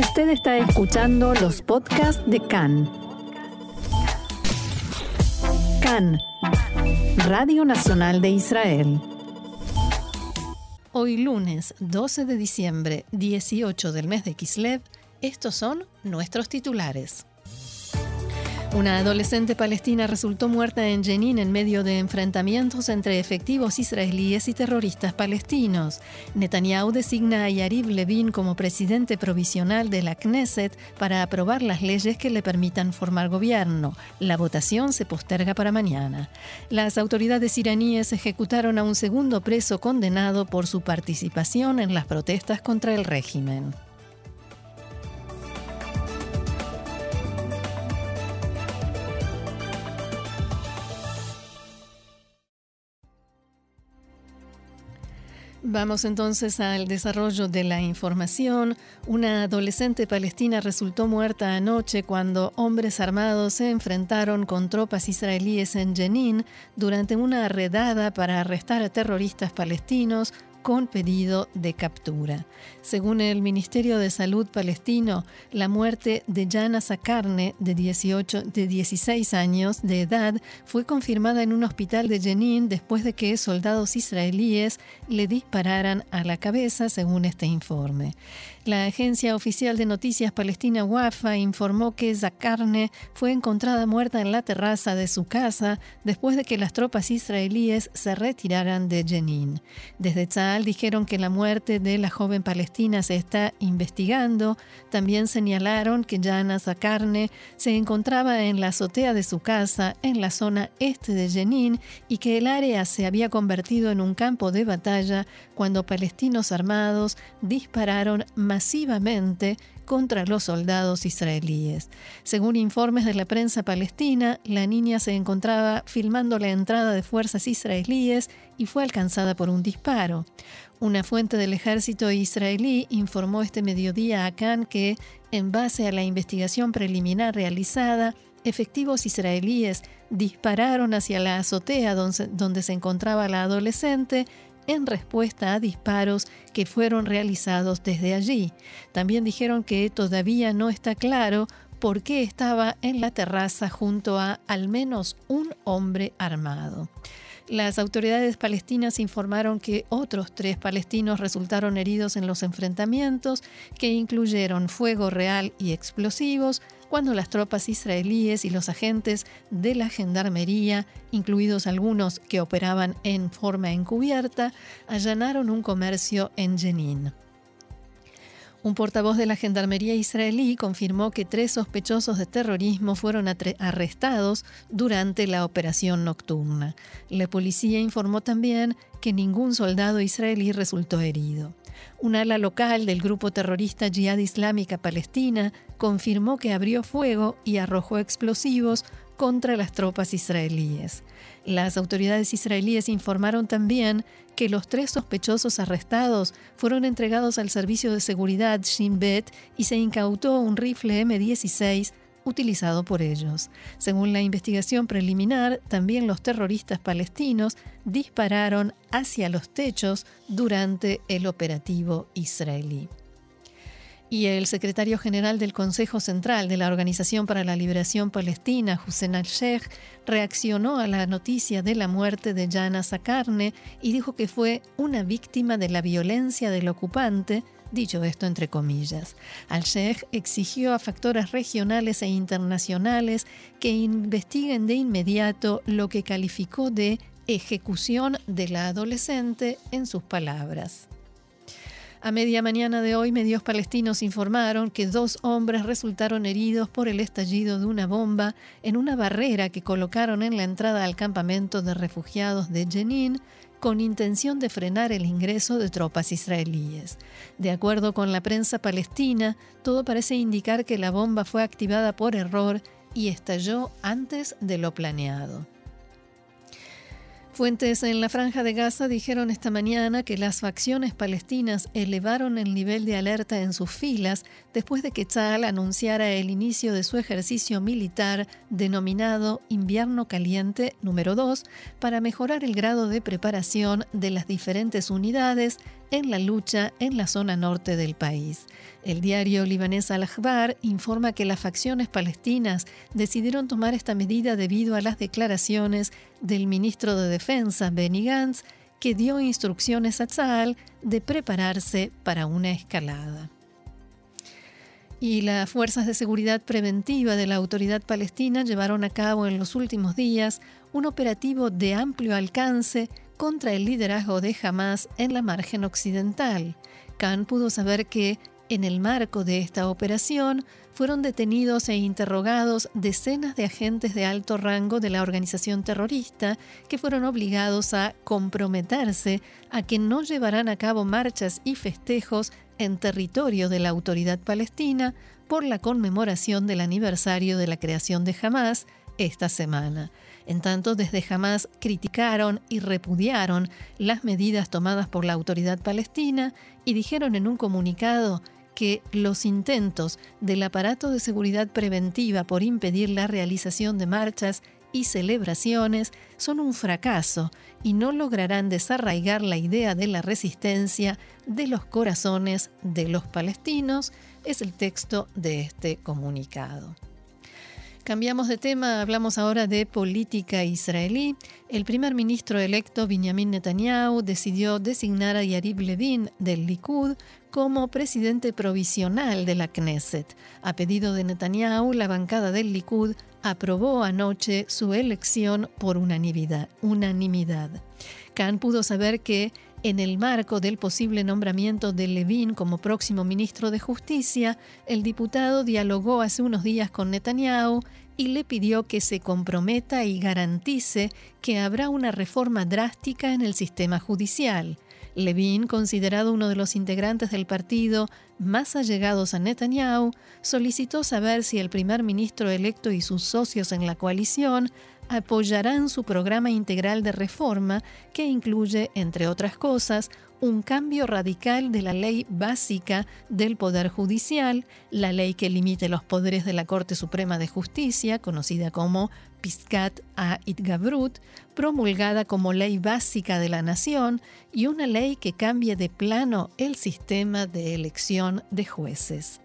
Usted está escuchando los podcasts de CAN. CAN, Radio Nacional de Israel. Hoy lunes 12 de diciembre, 18 del mes de Kislev, estos son nuestros titulares. Una adolescente palestina resultó muerta en Jenin en medio de enfrentamientos entre efectivos israelíes y terroristas palestinos. Netanyahu designa a Yariv Levin como presidente provisional de la Knesset para aprobar las leyes que le permitan formar gobierno. La votación se posterga para mañana. Las autoridades iraníes ejecutaron a un segundo preso condenado por su participación en las protestas contra el régimen. Vamos entonces al desarrollo de la información. Una adolescente palestina resultó muerta anoche cuando hombres armados se enfrentaron con tropas israelíes en Jenin durante una redada para arrestar a terroristas palestinos con pedido de captura. Según el Ministerio de Salud palestino, la muerte de Jana Sakarne, de, 18, de 16 años de edad, fue confirmada en un hospital de Jenin después de que soldados israelíes le dispararan a la cabeza, según este informe. La agencia oficial de noticias palestina WAFA informó que Zakarne fue encontrada muerta en la terraza de su casa después de que las tropas israelíes se retiraran de Jenin. Desde Tzal dijeron que la muerte de la joven palestina se está investigando. También señalaron que Jana Zakarne se encontraba en la azotea de su casa en la zona este de Jenin y que el área se había convertido en un campo de batalla cuando palestinos armados dispararon masivamente contra los soldados israelíes. Según informes de la prensa palestina, la niña se encontraba filmando la entrada de fuerzas israelíes y fue alcanzada por un disparo. Una fuente del ejército israelí informó este mediodía a Khan que, en base a la investigación preliminar realizada, efectivos israelíes dispararon hacia la azotea donde, se encontraba la adolescente en respuesta a disparos que fueron realizados desde allí. También dijeron que todavía no está claro por qué estaba en la terraza junto a al menos un hombre armado. Las autoridades palestinas informaron que otros tres palestinos resultaron heridos en los enfrentamientos, que incluyeron fuego real y explosivos, cuando las tropas israelíes y los agentes de la gendarmería, incluidos algunos que operaban en forma encubierta, allanaron un comercio en Jenin. Un portavoz de la Gendarmería israelí confirmó que tres sospechosos de terrorismo fueron arrestados durante la operación nocturna. La policía informó también que ningún soldado israelí resultó herido. Un ala local del grupo terrorista Jihad Islámica Palestina confirmó que abrió fuego y arrojó explosivos contra las tropas israelíes. Las autoridades israelíes informaron también que los tres sospechosos arrestados fueron entregados al servicio de seguridad Shin Bet y se incautó un rifle M16 utilizado por ellos. Según la investigación preliminar, también los terroristas palestinos dispararon hacia los techos durante el operativo israelí. Y el secretario general del Consejo Central de la Organización para la Liberación Palestina, Hussein al-Sheikh, reaccionó a la noticia de la muerte de Jana Sakarne y dijo que fue una víctima de la violencia del ocupante Dicho esto entre comillas, al-Sheikh exigió a factores regionales e internacionales que investiguen de inmediato lo que calificó de ejecución de la adolescente en sus palabras. A media mañana de hoy, medios palestinos informaron que dos hombres resultaron heridos por el estallido de una bomba en una barrera que colocaron en la entrada al campamento de refugiados de Jenin con intención de frenar el ingreso de tropas israelíes. De acuerdo con la prensa palestina, todo parece indicar que la bomba fue activada por error y estalló antes de lo planeado. Fuentes en la franja de Gaza dijeron esta mañana que las facciones palestinas elevaron el nivel de alerta en sus filas después de que Tzal anunciara el inicio de su ejercicio militar denominado Invierno Caliente número 2 para mejorar el grado de preparación de las diferentes unidades en la lucha en la zona norte del país. El diario libanés Al-Akhbar informa que las facciones palestinas decidieron tomar esta medida debido a las declaraciones del ministro de Defensa, Benny Gantz, que dio instrucciones a Tzal de prepararse para una escalada. Y las fuerzas de seguridad preventiva de la autoridad palestina llevaron a cabo en los últimos días un operativo de amplio alcance contra el liderazgo de Hamas en la margen occidental. Khan pudo saber que en el marco de esta operación fueron detenidos e interrogados decenas de agentes de alto rango de la organización terrorista que fueron obligados a comprometerse a que no llevarán a cabo marchas y festejos en territorio de la autoridad palestina por la conmemoración del aniversario de la creación de Hamas esta semana. En tanto, desde Hamas criticaron y repudiaron las medidas tomadas por la autoridad palestina y dijeron en un comunicado que los intentos del aparato de seguridad preventiva por impedir la realización de marchas y celebraciones son un fracaso y no lograrán desarraigar la idea de la resistencia de los corazones de los palestinos, es el texto de este comunicado. Cambiamos de tema, hablamos ahora de política israelí. El primer ministro electo Benjamin Netanyahu decidió designar a Yarib Levin del Likud como presidente provisional de la Knesset. A pedido de Netanyahu, la bancada del Likud aprobó anoche su elección por unanimidad. unanimidad. Khan pudo saber que en el marco del posible nombramiento de Levin como próximo ministro de Justicia, el diputado dialogó hace unos días con Netanyahu y le pidió que se comprometa y garantice que habrá una reforma drástica en el sistema judicial. Levin, considerado uno de los integrantes del partido más allegados a Netanyahu, solicitó saber si el primer ministro electo y sus socios en la coalición apoyarán su programa integral de reforma que incluye, entre otras cosas, un cambio radical de la ley básica del Poder Judicial, la ley que limite los poderes de la Corte Suprema de Justicia, conocida como Piscat a Itgabrut, promulgada como ley básica de la nación, y una ley que cambie de plano el sistema de elección de jueces.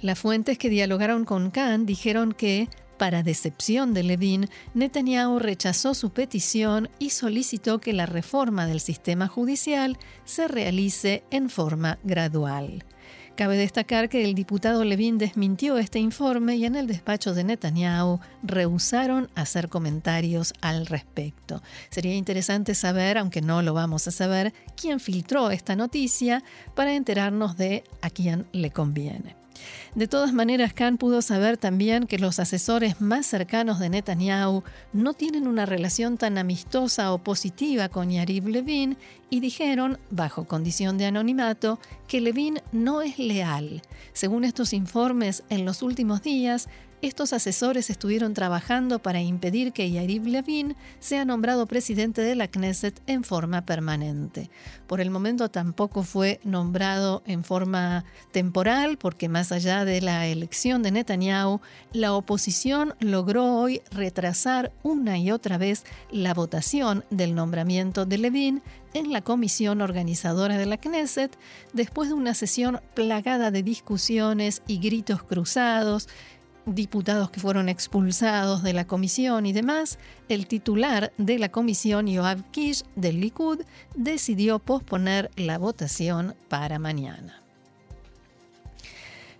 Las fuentes que dialogaron con Khan dijeron que para decepción de Levin, Netanyahu rechazó su petición y solicitó que la reforma del sistema judicial se realice en forma gradual. Cabe destacar que el diputado Levin desmintió este informe y en el despacho de Netanyahu rehusaron hacer comentarios al respecto. Sería interesante saber, aunque no lo vamos a saber, quién filtró esta noticia para enterarnos de a quién le conviene. De todas maneras, Khan pudo saber también que los asesores más cercanos de Netanyahu no tienen una relación tan amistosa o positiva con Yarib Levin y dijeron, bajo condición de anonimato, que Levin no es leal. Según estos informes, en los últimos días, estos asesores estuvieron trabajando para impedir que Yariv Levin sea nombrado presidente de la Knesset en forma permanente. Por el momento tampoco fue nombrado en forma temporal, porque más allá de la elección de Netanyahu, la oposición logró hoy retrasar una y otra vez la votación del nombramiento de Levin en la comisión organizadora de la Knesset, después de una sesión plagada de discusiones y gritos cruzados, diputados que fueron expulsados de la comisión y demás, el titular de la comisión, Yoav Kish, del Likud, decidió posponer la votación para mañana.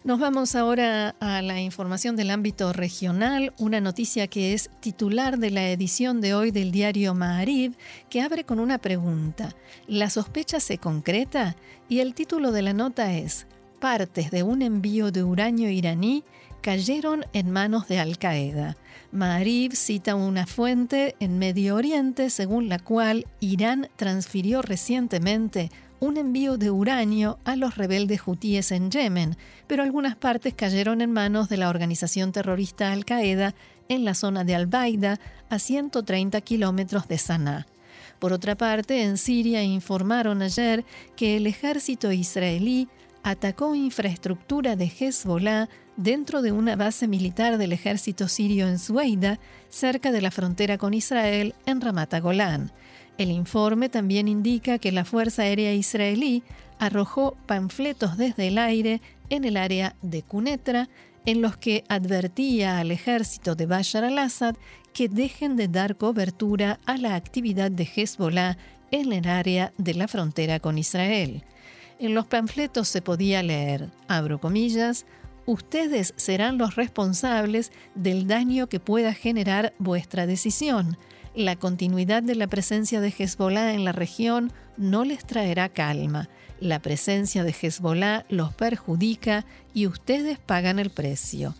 Nos vamos ahora a la información del ámbito regional, una noticia que es titular de la edición de hoy del diario Maariv, que abre con una pregunta. ¿La sospecha se concreta? Y el título de la nota es Partes de un envío de uranio iraní cayeron en manos de Al Qaeda. Maariv cita una fuente en Medio Oriente según la cual Irán transfirió recientemente un envío de uranio a los rebeldes hutíes en Yemen, pero algunas partes cayeron en manos de la organización terrorista Al Qaeda en la zona de Al-Baida, a 130 kilómetros de Sanaa. Por otra parte, en Siria informaron ayer que el ejército israelí atacó infraestructura de Hezbollah dentro de una base militar del ejército sirio en Sueida, cerca de la frontera con Israel, en Ramat Golán. El informe también indica que la Fuerza Aérea Israelí arrojó panfletos desde el aire en el área de Cunetra en los que advertía al ejército de Bashar al-Assad que dejen de dar cobertura a la actividad de Hezbollah en el área de la frontera con Israel. En los panfletos se podía leer, abro comillas, ustedes serán los responsables del daño que pueda generar vuestra decisión. La continuidad de la presencia de Hezbollah en la región no les traerá calma. La presencia de Hezbollah los perjudica y ustedes pagan el precio.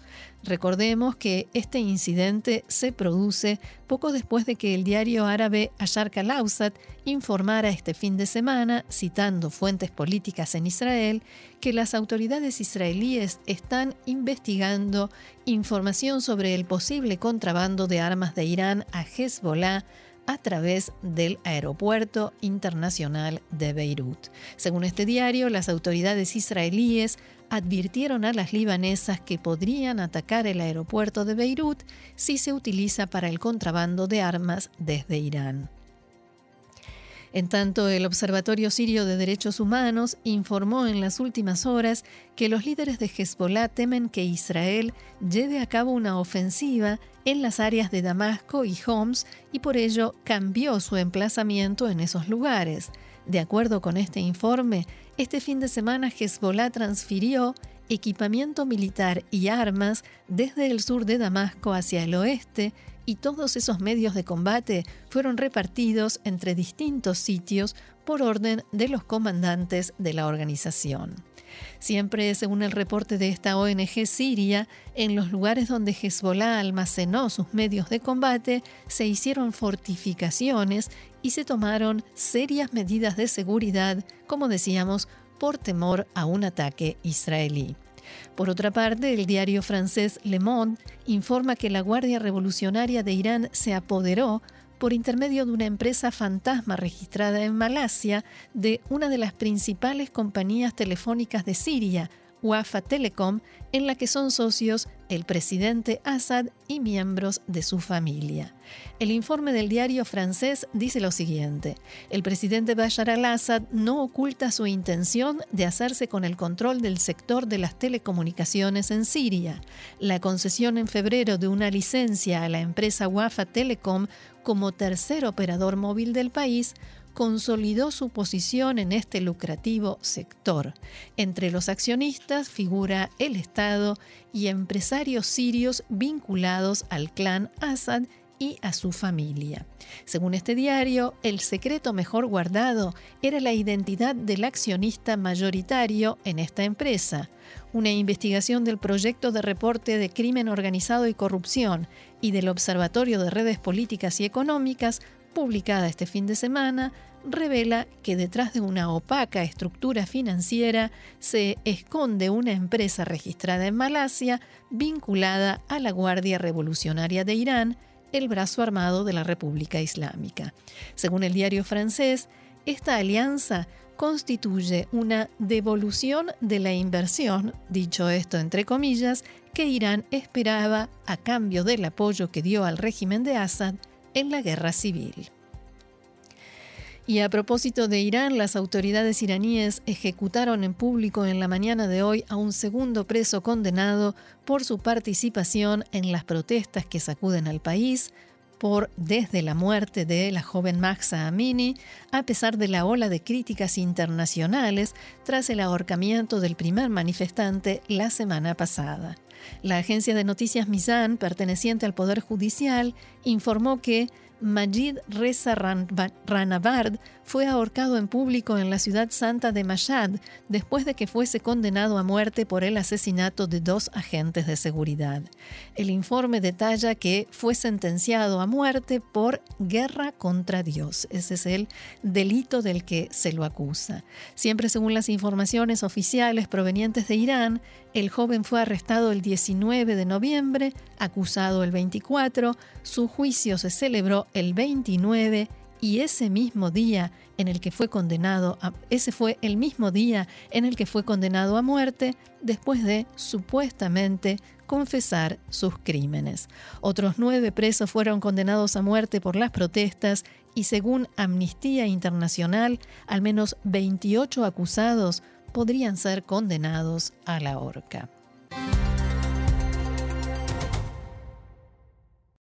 Recordemos que este incidente se produce poco después de que el diario árabe Asharq al-Awsat informara este fin de semana, citando fuentes políticas en Israel, que las autoridades israelíes están investigando información sobre el posible contrabando de armas de Irán a Hezbollah a través del Aeropuerto Internacional de Beirut. Según este diario, las autoridades israelíes advirtieron a las libanesas que podrían atacar el aeropuerto de Beirut si se utiliza para el contrabando de armas desde Irán. En tanto, el Observatorio Sirio de Derechos Humanos informó en las últimas horas que los líderes de Hezbollah temen que Israel lleve a cabo una ofensiva en las áreas de Damasco y Homs y por ello cambió su emplazamiento en esos lugares. De acuerdo con este informe, este fin de semana Hezbollah transfirió equipamiento militar y armas desde el sur de Damasco hacia el oeste y todos esos medios de combate fueron repartidos entre distintos sitios por orden de los comandantes de la organización. Siempre según el reporte de esta ONG siria, en los lugares donde Hezbollah almacenó sus medios de combate, se hicieron fortificaciones y se tomaron serias medidas de seguridad, como decíamos, por temor a un ataque israelí. Por otra parte, el diario francés Le Monde informa que la Guardia Revolucionaria de Irán se apoderó por intermedio de una empresa fantasma registrada en Malasia de una de las principales compañías telefónicas de Siria, Wafa Telecom, en la que son socios el presidente Assad y miembros de su familia. El informe del diario francés dice lo siguiente, el presidente Bashar al-Assad no oculta su intención de hacerse con el control del sector de las telecomunicaciones en Siria. La concesión en febrero de una licencia a la empresa Wafa Telecom como tercer operador móvil del país consolidó su posición en este lucrativo sector. Entre los accionistas figura el Estado y empresarios sirios vinculados al clan Assad y a su familia. Según este diario, el secreto mejor guardado era la identidad del accionista mayoritario en esta empresa. Una investigación del proyecto de reporte de crimen organizado y corrupción y del Observatorio de Redes Políticas y Económicas publicada este fin de semana, revela que detrás de una opaca estructura financiera se esconde una empresa registrada en Malasia vinculada a la Guardia Revolucionaria de Irán, el brazo armado de la República Islámica. Según el diario francés, esta alianza constituye una devolución de la inversión, dicho esto entre comillas, que Irán esperaba a cambio del apoyo que dio al régimen de Assad en la guerra civil. Y a propósito de Irán, las autoridades iraníes ejecutaron en público en la mañana de hoy a un segundo preso condenado por su participación en las protestas que sacuden al país, por desde la muerte de la joven Maxa Amini, a pesar de la ola de críticas internacionales tras el ahorcamiento del primer manifestante la semana pasada. La agencia de noticias Mizan, perteneciente al Poder Judicial, informó que Majid Reza Ranabard fue ahorcado en público en la ciudad santa de Mashhad después de que fuese condenado a muerte por el asesinato de dos agentes de seguridad. El informe detalla que fue sentenciado a muerte por guerra contra Dios. Ese es el delito del que se lo acusa. Siempre según las informaciones oficiales provenientes de Irán, el joven fue arrestado el 19 de noviembre, acusado el 24, su juicio se celebró el 29 y ese mismo día en el que fue condenado a, ese fue el mismo día en el que fue condenado a muerte después de supuestamente confesar sus crímenes. Otros nueve presos fueron condenados a muerte por las protestas y según Amnistía Internacional, al menos 28 acusados podrían ser condenados a la horca.